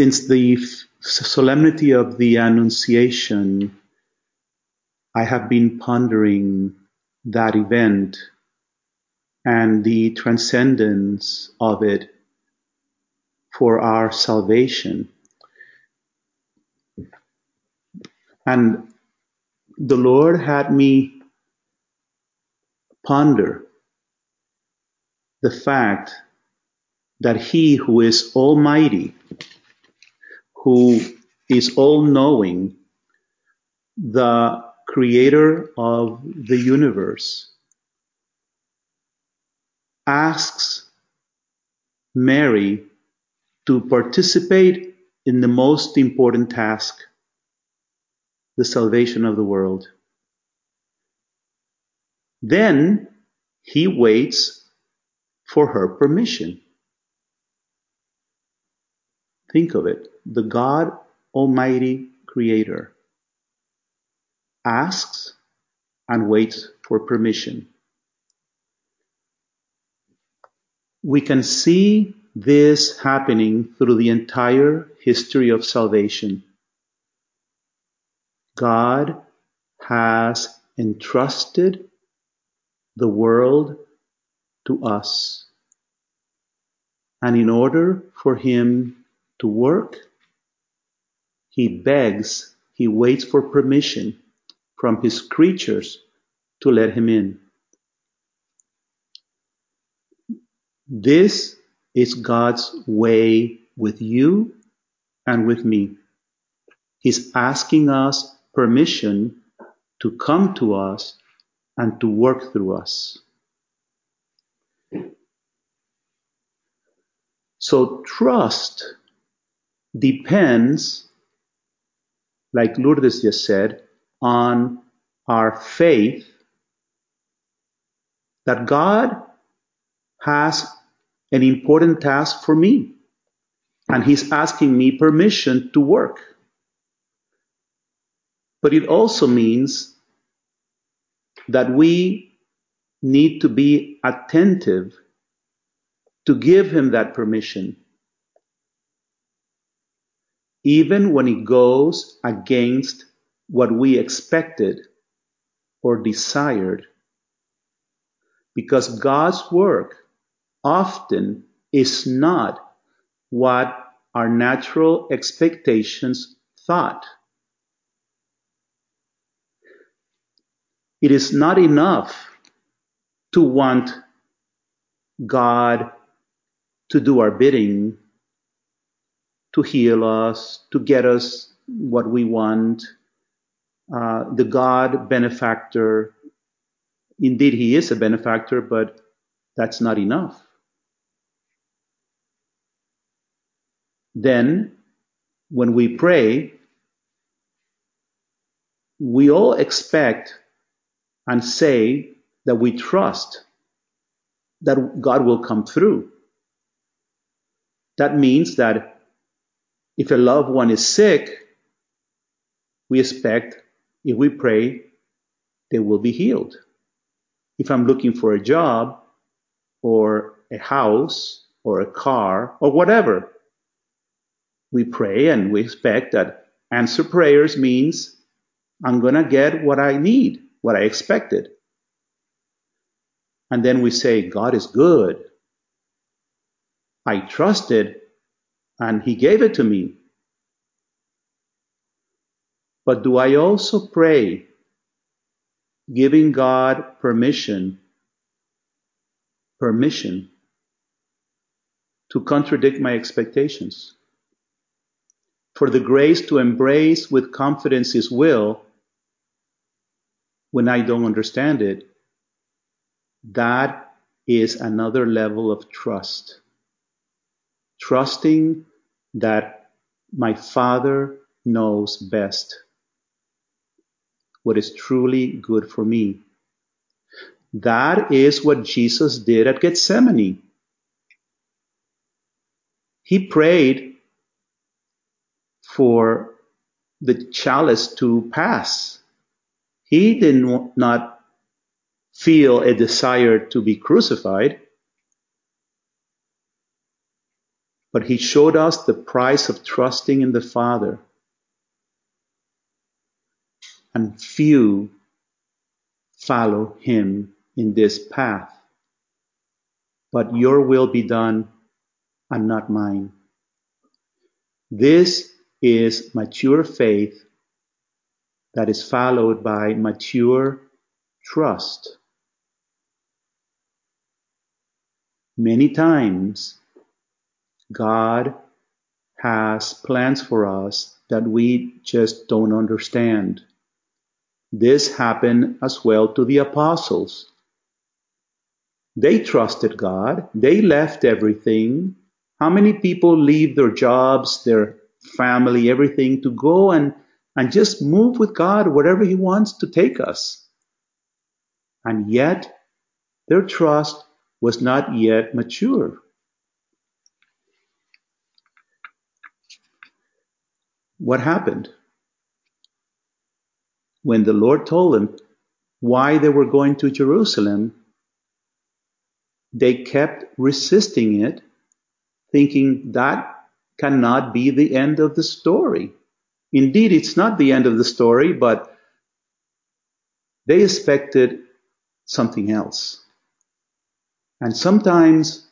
since the solemnity of the Annunciation, I have been pondering that event and the transcendence of it for our salvation. And the Lord had me ponder the fact that He who is Almighty, who is all knowing, the creator of the universe, asks Mary to participate in the most important task, the salvation of the world. Then he waits for her permission. Think of it. The God Almighty Creator asks and waits for permission. We can see this happening through the entire history of salvation. God has entrusted the world to us. And in order for him to work, he begs, he waits for permission from his creatures to let him in. This is God's way with you and with me. He's asking us permission to come to us and to work through us. So trust depends, like Lourdes just said, on our faith that God has an important task for me. And He's asking me permission to work. But it also means that we need to be attentive to give Him that permission. Even when it goes against what we expected or desired. Because God's work often is not what our natural expectations thought. It is not enough to want God to do our bidding, to heal us, to get us what we want, uh, the God benefactor. Indeed, he is a benefactor, but that's not enough. Then, when we pray, we all expect and say that we trust that God will come through. That means that if a loved one is sick, we expect if we pray, they will be healed. If I'm looking for a job or a house or a car or whatever, we pray and we expect that answer prayers means I'm going to get what I need, what I expected. And then we say, God is good. I trusted and he gave it to me. But do I also pray, giving God permission, permission to contradict my expectations? For the grace to embrace with confidence His will when I don't understand it, that is another level of trust. Trusting that my Father knows best what is truly good for me. That is what Jesus did at Gethsemane. He prayed for the chalice to pass. He did not feel a desire to be crucified. But he showed us the price of trusting in the Father. And few follow him in this path. But your will be done and not mine. This is mature faith that is followed by mature trust. Many times, God has plans for us that we just don't understand. This happened as well to the apostles. They trusted God. They left everything. How many people leave their jobs, their family, everything to go and, and just move with God wherever He wants to take us? And yet, their trust was not yet mature. What happened? When the Lord told them why they were going to Jerusalem, they kept resisting it, thinking that cannot be the end of the story. Indeed, it's not the end of the story, but they expected something else. And sometimes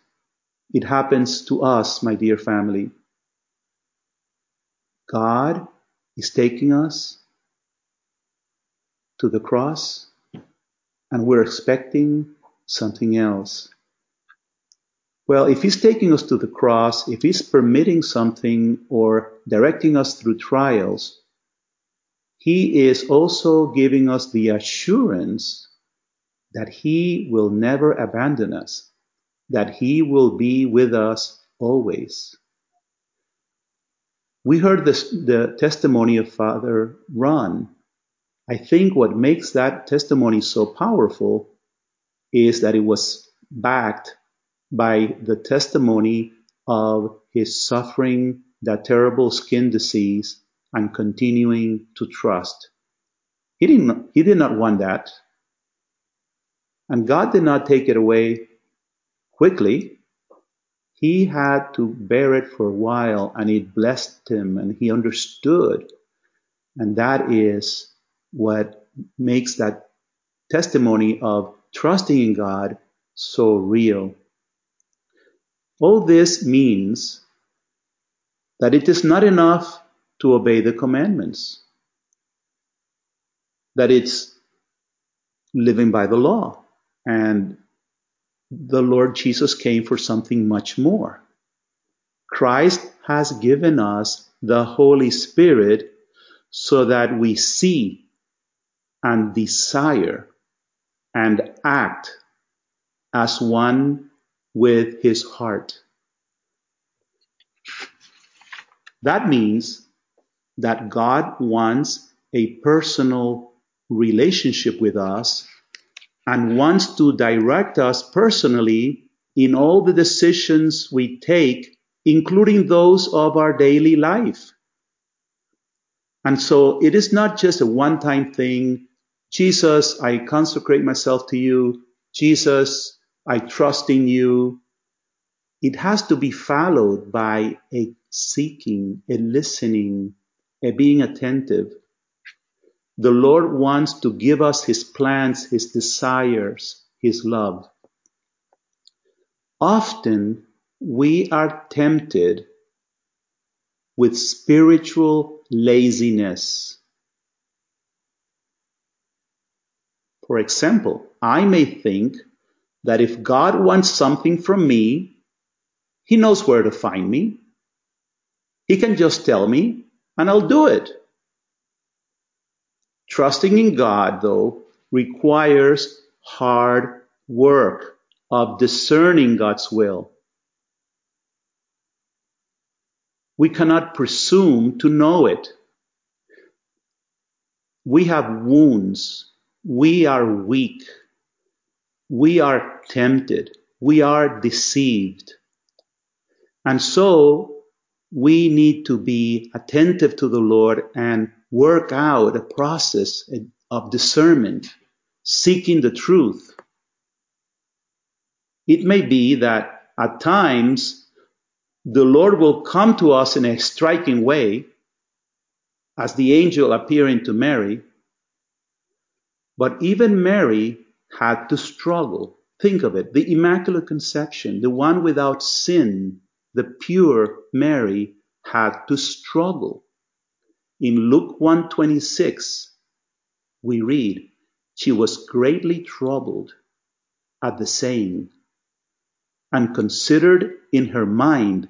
it happens to us, my dear family. God is taking us to the cross and we're expecting something else. Well, if He's taking us to the cross, if He's permitting something or directing us through trials, He is also giving us the assurance that He will never abandon us, that He will be with us always. We heard this, the testimony of Father Ron. I think what makes that testimony so powerful is that it was backed by the testimony of his suffering that terrible skin disease and continuing to trust. He didn't, he did not want that. And God did not take it away quickly. He had to bear it for a while and it blessed him and he understood. And that is what makes that testimony of trusting in God so real. All this means that it is not enough to obey the commandments, that it's living by the law. And the Lord Jesus came for something much more. Christ has given us the Holy Spirit so that we see and desire and act as one with his heart. That means that God wants a personal relationship with us and wants to direct us personally in all the decisions we take, including those of our daily life. And so it is not just a one time thing. Jesus, I consecrate myself to you. Jesus, I trust in you. It has to be followed by a seeking, a listening, a being attentive. The Lord wants to give us His plans, His desires, His love. Often we are tempted with spiritual laziness. For example, I may think that if God wants something from me, He knows where to find me. He can just tell me and I'll do it. Trusting in God, though, requires hard work of discerning God's will. We cannot presume to know it. We have wounds. We are weak. We are tempted. We are deceived. And so we need to be attentive to the Lord and work out a process of discernment, seeking the truth. It may be that at times the Lord will come to us in a striking way as the angel appearing to Mary. But even Mary had to struggle. Think of it. The Immaculate Conception, the one without sin, the pure Mary had to struggle. In Luke 126, we read, she was greatly troubled at the saying and considered in her mind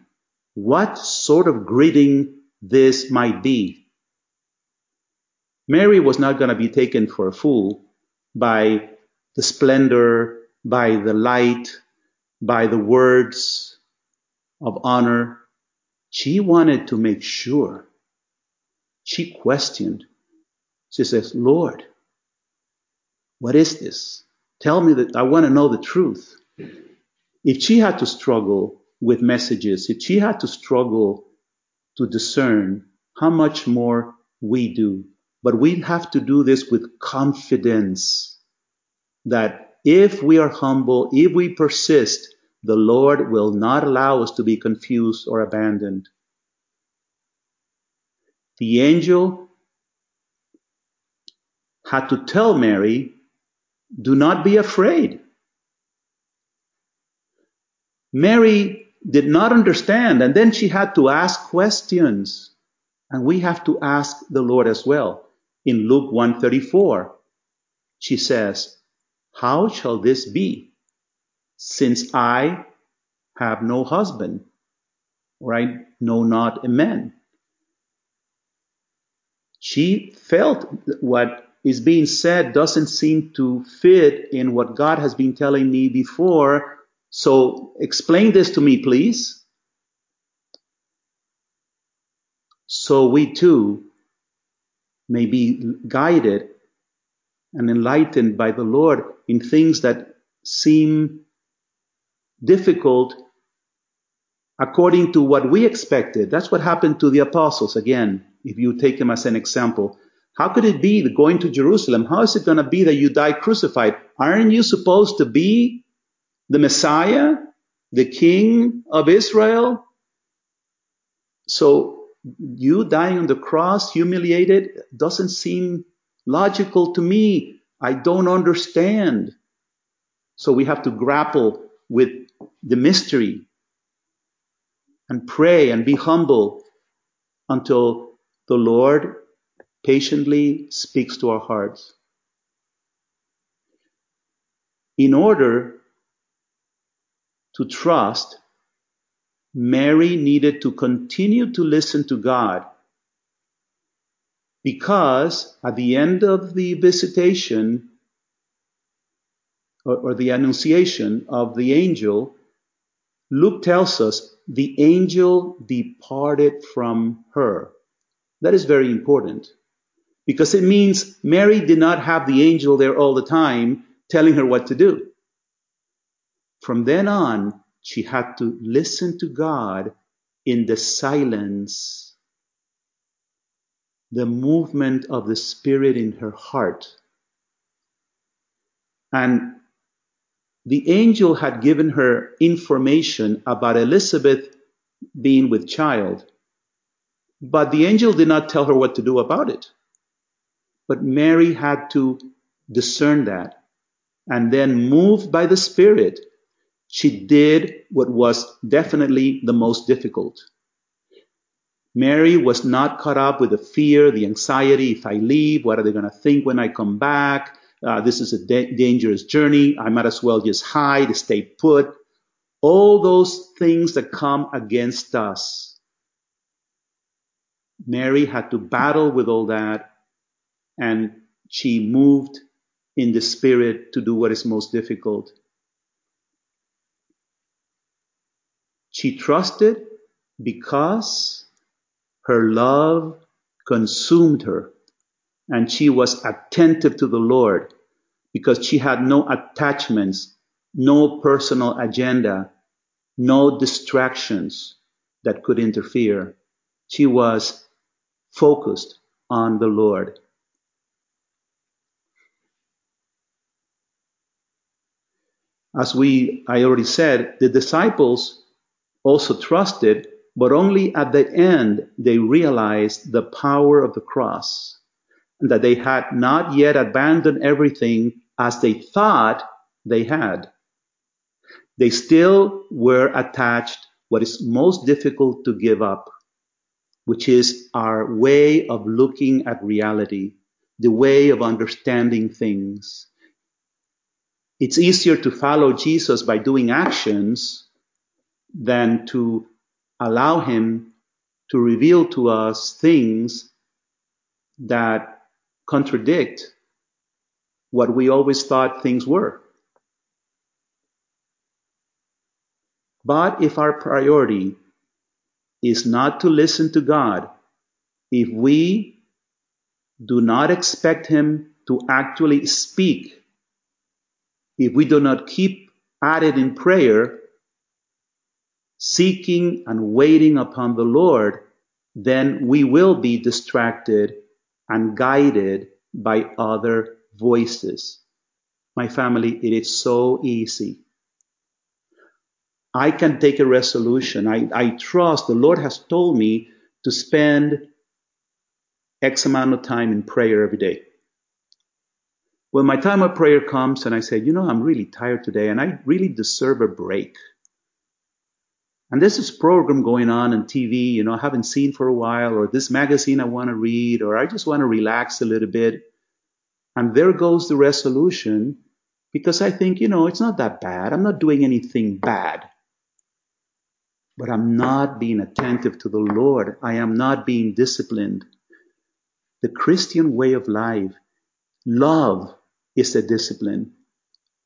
what sort of greeting this might be. Mary was not going to be taken for a fool by the splendor, by the light, by the words of honor. She wanted to make sure. She questioned. She says, Lord, what is this? Tell me that I want to know the truth. If she had to struggle with messages, if she had to struggle to discern, how much more we do. But we have to do this with confidence that if we are humble, if we persist, the Lord will not allow us to be confused or abandoned. The angel had to tell Mary, do not be afraid. Mary did not understand, and then she had to ask questions. And we have to ask the Lord as well. In Luke 134, she says, How shall this be, since I have no husband, or I know not a man? She felt what is being said doesn't seem to fit in what God has been telling me before. So explain this to me, please. So we too may be guided and enlightened by the Lord in things that seem difficult according to what we expected. That's what happened to the apostles again, if you take him as an example. How could it be that going to Jerusalem? How is it going to be that you die crucified? Aren't you supposed to be the Messiah, the King of Israel? So you dying on the cross, humiliated, doesn't seem logical to me. I don't understand. So we have to grapple with the mystery and pray and be humble until the Lord patiently speaks to our hearts. In order to trust, Mary needed to continue to listen to God because at the end of the visitation or, or, the annunciation of the angel, Luke tells us the angel departed from her. That is very important because it means Mary did not have the angel there all the time telling her what to do. From then on, she had to listen to God in the silence, the movement of the Spirit in her heart. And the angel had given her information about Elizabeth being with child, but the angel did not tell her what to do about it. But Mary had to discern that. And then, moved by the Spirit, she did what was definitely the most difficult. Mary was not caught up with the fear, the anxiety. If I leave, what are they going to think when I come back? Uh, this is a da- dangerous journey. I might as well just hide, stay put. All those things that come against us. Mary had to battle with all that and she moved in the spirit to do what is most difficult. She trusted because her love consumed her and she was attentive to the Lord because she had no attachments, no personal agenda, no distractions that could interfere. She was focused on the Lord. As we, I already said, the disciples also trusted, but only at the end they realized the power of the cross and that they had not yet abandoned everything as they thought they had. They still were attached what is most difficult to give up, which is our way of looking at reality, the way of understanding things. It's easier to follow Jesus by doing actions than to allow him to reveal to us things that contradict what we always thought things were. But if our priority is not to listen to God, if we do not expect Him to actually speak, if we do not keep at it in prayer, seeking and waiting upon the Lord, then we will be distracted and guided by other voices. My family, it is so easy I can take a resolution. I, I trust the Lord has told me to spend X amount of time in prayer every day. When my time of prayer comes and I say, you know, I'm really tired today and I really deserve a break. And there's this program going on on TV, you know, I haven't seen for a while, or this magazine I want to read, or I just want to relax a little bit. And there goes the resolution because I think, you know, it's not that bad. I'm not doing anything bad but I'm not being attentive to the Lord. I am not being disciplined. The Christian way of life, love is a discipline.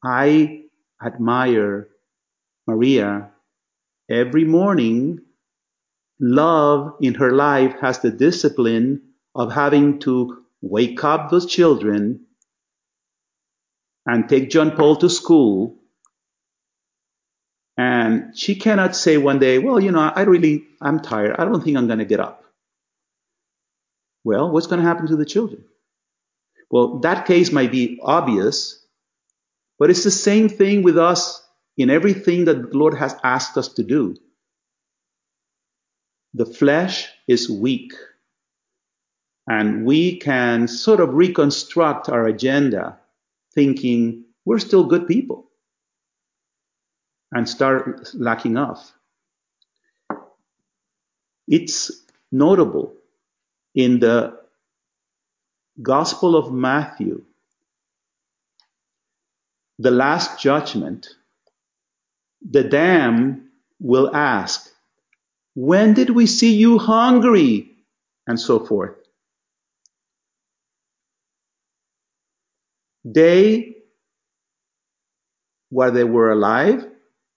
I admire Maria every morning. Love in her life has the discipline of having to wake up those children and take John Paul to school and she cannot say one day, well, you know, I really, I'm tired. I don't think I'm going to get up. Well, what's going to happen to the children? Well, that case might be obvious, but it's the same thing with us in everything that the Lord has asked us to do. The flesh is weak, and we can sort of reconstruct our agenda thinking we're still good people and start lacking off. It's notable in the Gospel of Matthew, the last judgment, the dam will ask, When did we see you hungry? And so forth. They, while they were alive,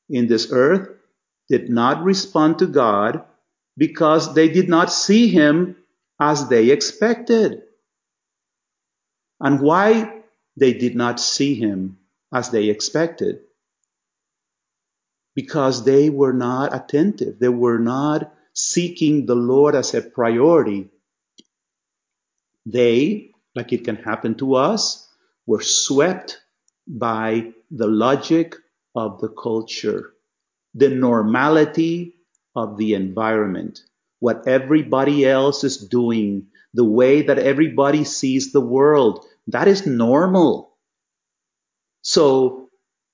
in this earth did not respond to God because they did not see him as they expected. And why they did not see him as they expected? Because they were not attentive. They were not seeking the Lord as a priority. They, like it can happen to us, were swept by the logic of the culture, the normality of the environment, what everybody else is doing, the way that everybody sees the world. That is normal. So,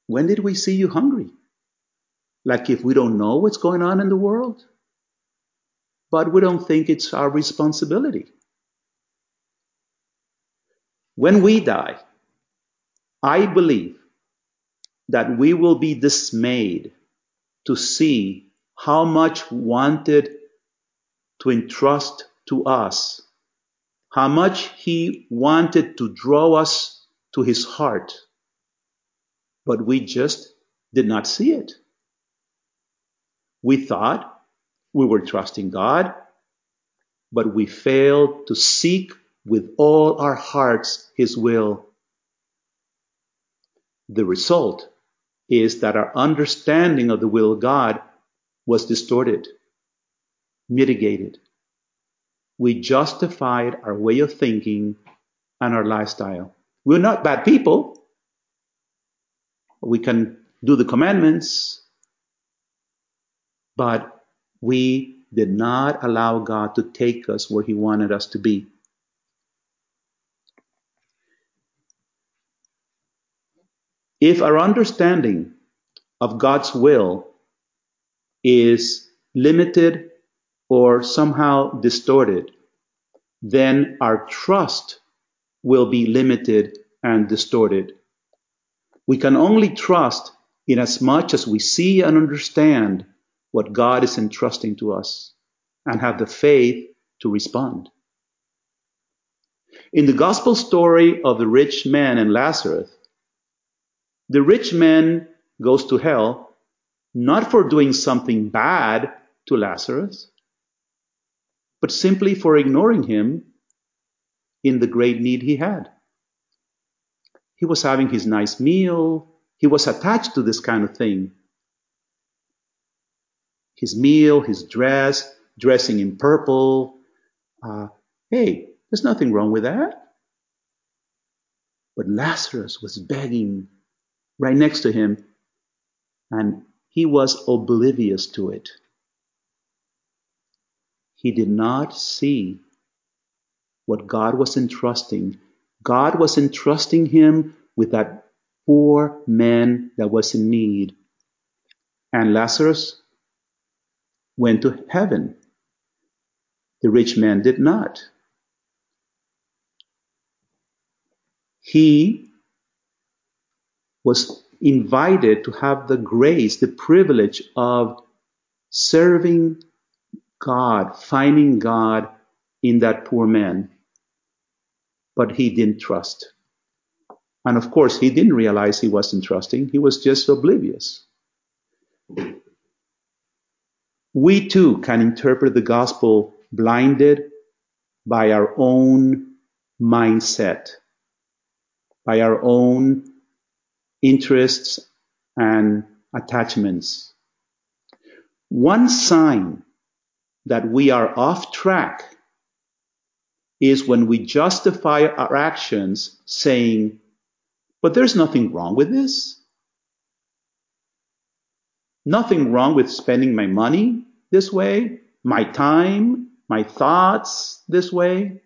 when did we see you hungry? Like if we don't know what's going on in the world? But we don't think it's our responsibility. When we die, I believe that we will be dismayed to see how much wanted to entrust to us, how much he wanted to draw us to his heart, but we just did not see it. We thought we were trusting God, but we failed to seek with all our hearts his will. The result is that our understanding of the will of God was distorted, mitigated. We justified our way of thinking and our lifestyle. We're not bad people. We can do the commandments, but we did not allow God to take us where He wanted us to be. If our understanding of God's will is limited or somehow distorted, then our trust will be limited and distorted. We can only trust in as much as we see and understand what God is entrusting to us and have the faith to respond. In the gospel story of the rich man and Lazarus, the rich man goes to hell not for doing something bad to Lazarus, but simply for ignoring him in the great need he had. He was having his nice meal. He was attached to this kind of thing. His meal, his dress, dressing in purple. Uh, hey, there's nothing wrong with that. But Lazarus was begging right next to him, and he was oblivious to it. He did not see what God was entrusting. God was entrusting him with that poor man that was in need. And Lazarus went to heaven. The rich man did not. He was invited to have the grace, the privilege of serving God, finding God in that poor man. But he didn't trust. And of course, he didn't realize he wasn't trusting. He was just oblivious. We too can interpret the gospel blinded by our own mindset, by our own interests and attachments. One sign that we are off track is when we justify our actions saying, but there's nothing wrong with this. Nothing wrong with spending my money this way, my time, my thoughts this way.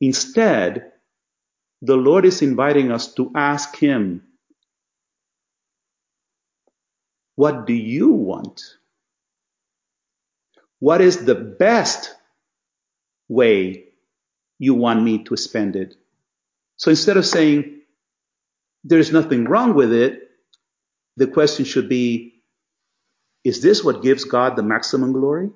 Instead, the Lord is inviting us to ask Him, What do you want? What is the best way you want me to spend it? So instead of saying, There's nothing wrong with it, the question should be, Is this what gives God the maximum glory?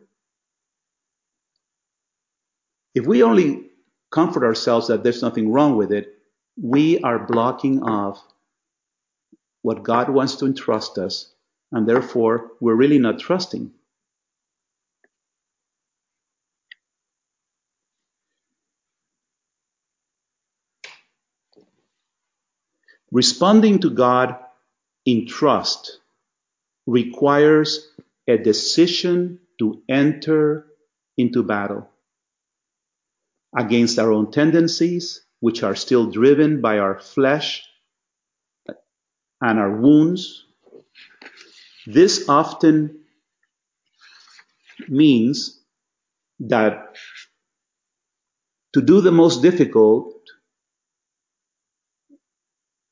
If we only comfort ourselves that there's nothing wrong with it, we are blocking off what God wants to entrust us, and therefore we're really not trusting. Responding to God in trust requires a decision to enter into battle against our own tendencies, which are still driven by our flesh and our wounds. This often means that to do the most difficult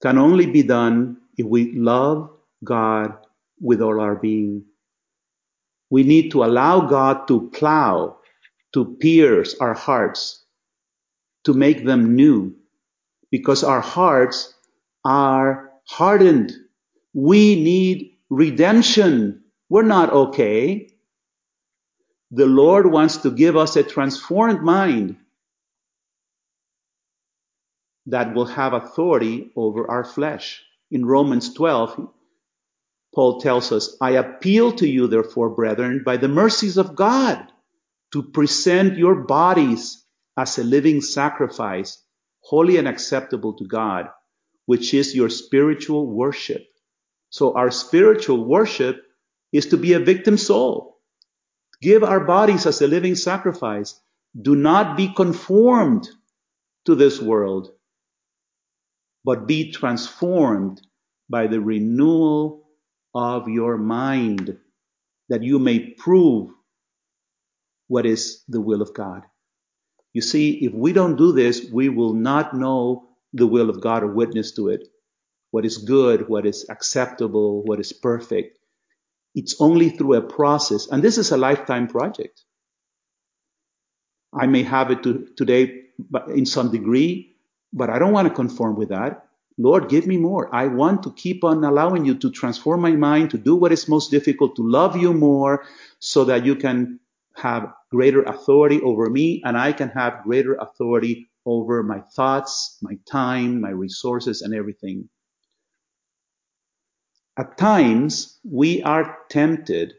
can only be done if we love God with all our being. We need to allow God to plow, to pierce our hearts to make them new because our hearts are hardened. We need redemption. We're not okay. The Lord wants to give us a transformed mind that will have authority over our flesh. In Romans 12, Paul tells us, I appeal to you, therefore, brethren, by the mercies of God, to present your bodies as a living sacrifice, holy and acceptable to God, which is your spiritual worship. So our spiritual worship is to be a victim soul. Give our bodies as a living sacrifice. Do not be conformed to this world, but be transformed by the renewal of your mind, that you may prove what is the will of God. You see, if we don't do this, we will not know the will of God or witness to it. What is good, what is acceptable, what is perfect. It's only through a process, and this is a lifetime project. I may have it to, today in some degree, but I don't want to conform with that. Lord, give me more. I want to keep on allowing you to transform my mind, to do what is most difficult, to love you more, so that you can have greater authority over me and I can have greater authority over my thoughts, my time, my resources, and everything. At times, we are tempted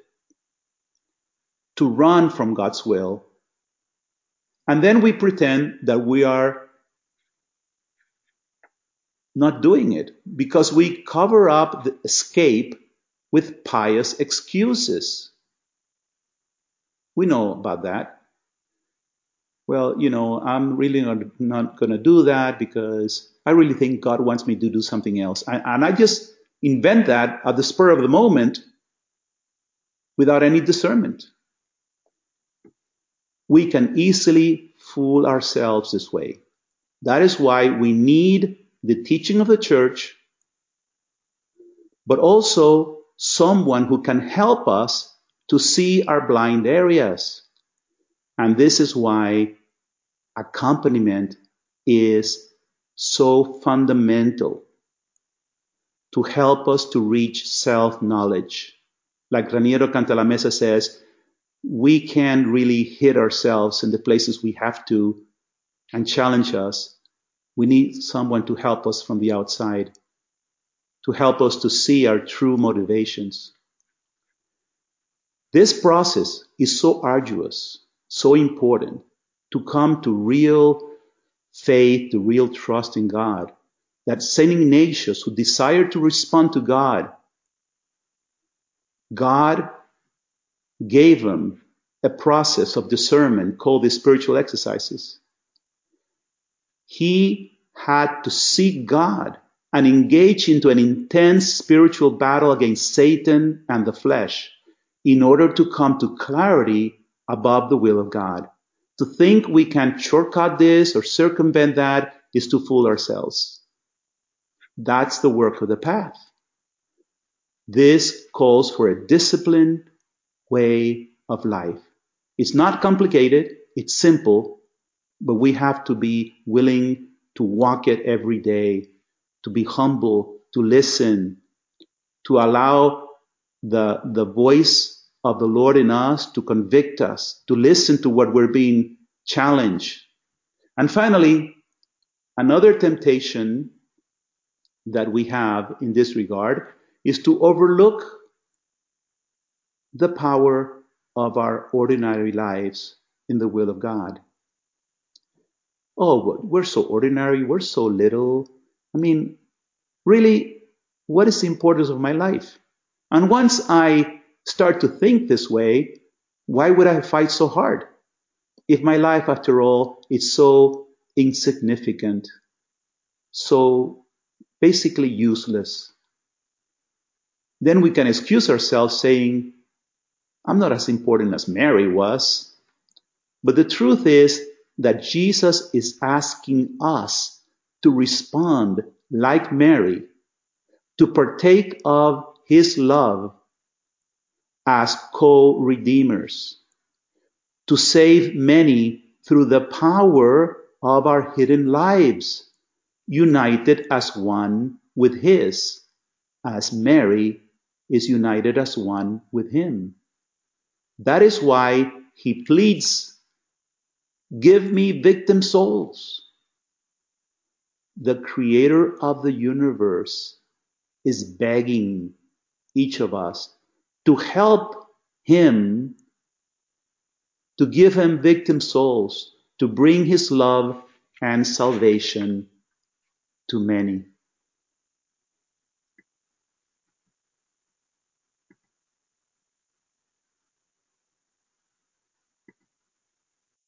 to run from God's will, and then we pretend that we are not doing it because we cover up the escape with pious excuses. We know about that. Well, you know, I'm really not, not going to do that because I really think God wants me to do something else. And, and I just invent that at the spur of the moment without any discernment. We can easily fool ourselves this way. That is why we need the teaching of the church, but also someone who can help us to see our blind areas. And this is why accompaniment is so fundamental to help us to reach self-knowledge. Like Raniero Cantalamessa says, we can really hit ourselves in the places we have to and challenge us. We need someone to help us from the outside, to help us to see our true motivations. This process is so arduous, so important to come to real faith, to real trust in God, that St. Ignatius, who desired to respond to God, God gave him a process of discernment called the spiritual exercises. He had to seek God and engage into an intense spiritual battle against Satan and the flesh in order to come to clarity above the will of God. To think we can shortcut this or circumvent that is to fool ourselves. That's the work of the path. This calls for a disciplined way of life. It's not complicated, it's simple, but we have to be willing to walk it every day, to be humble, to listen, to allow the, the voice of the Lord in us to convict us, to listen to what we're being challenged. And finally, another temptation that we have in this regard is to overlook the power of our ordinary lives in the will of God. Oh, we're so ordinary, we're so little. I mean, really, what is the importance of my life? And once I start to think this way, why would I fight so hard? If my life, after all, is so insignificant, so basically useless, then we can excuse ourselves saying, I'm not as important as Mary was. But the truth is that Jesus is asking us to respond like Mary, to partake of his love as co-redeemers to save many through the power of our hidden lives, united as one with His, as Mary is united as one with Him. That is why He pleads, give me victim souls. The creator of the universe is begging each of us to help him, to give him victim souls, to bring his love and salvation to many.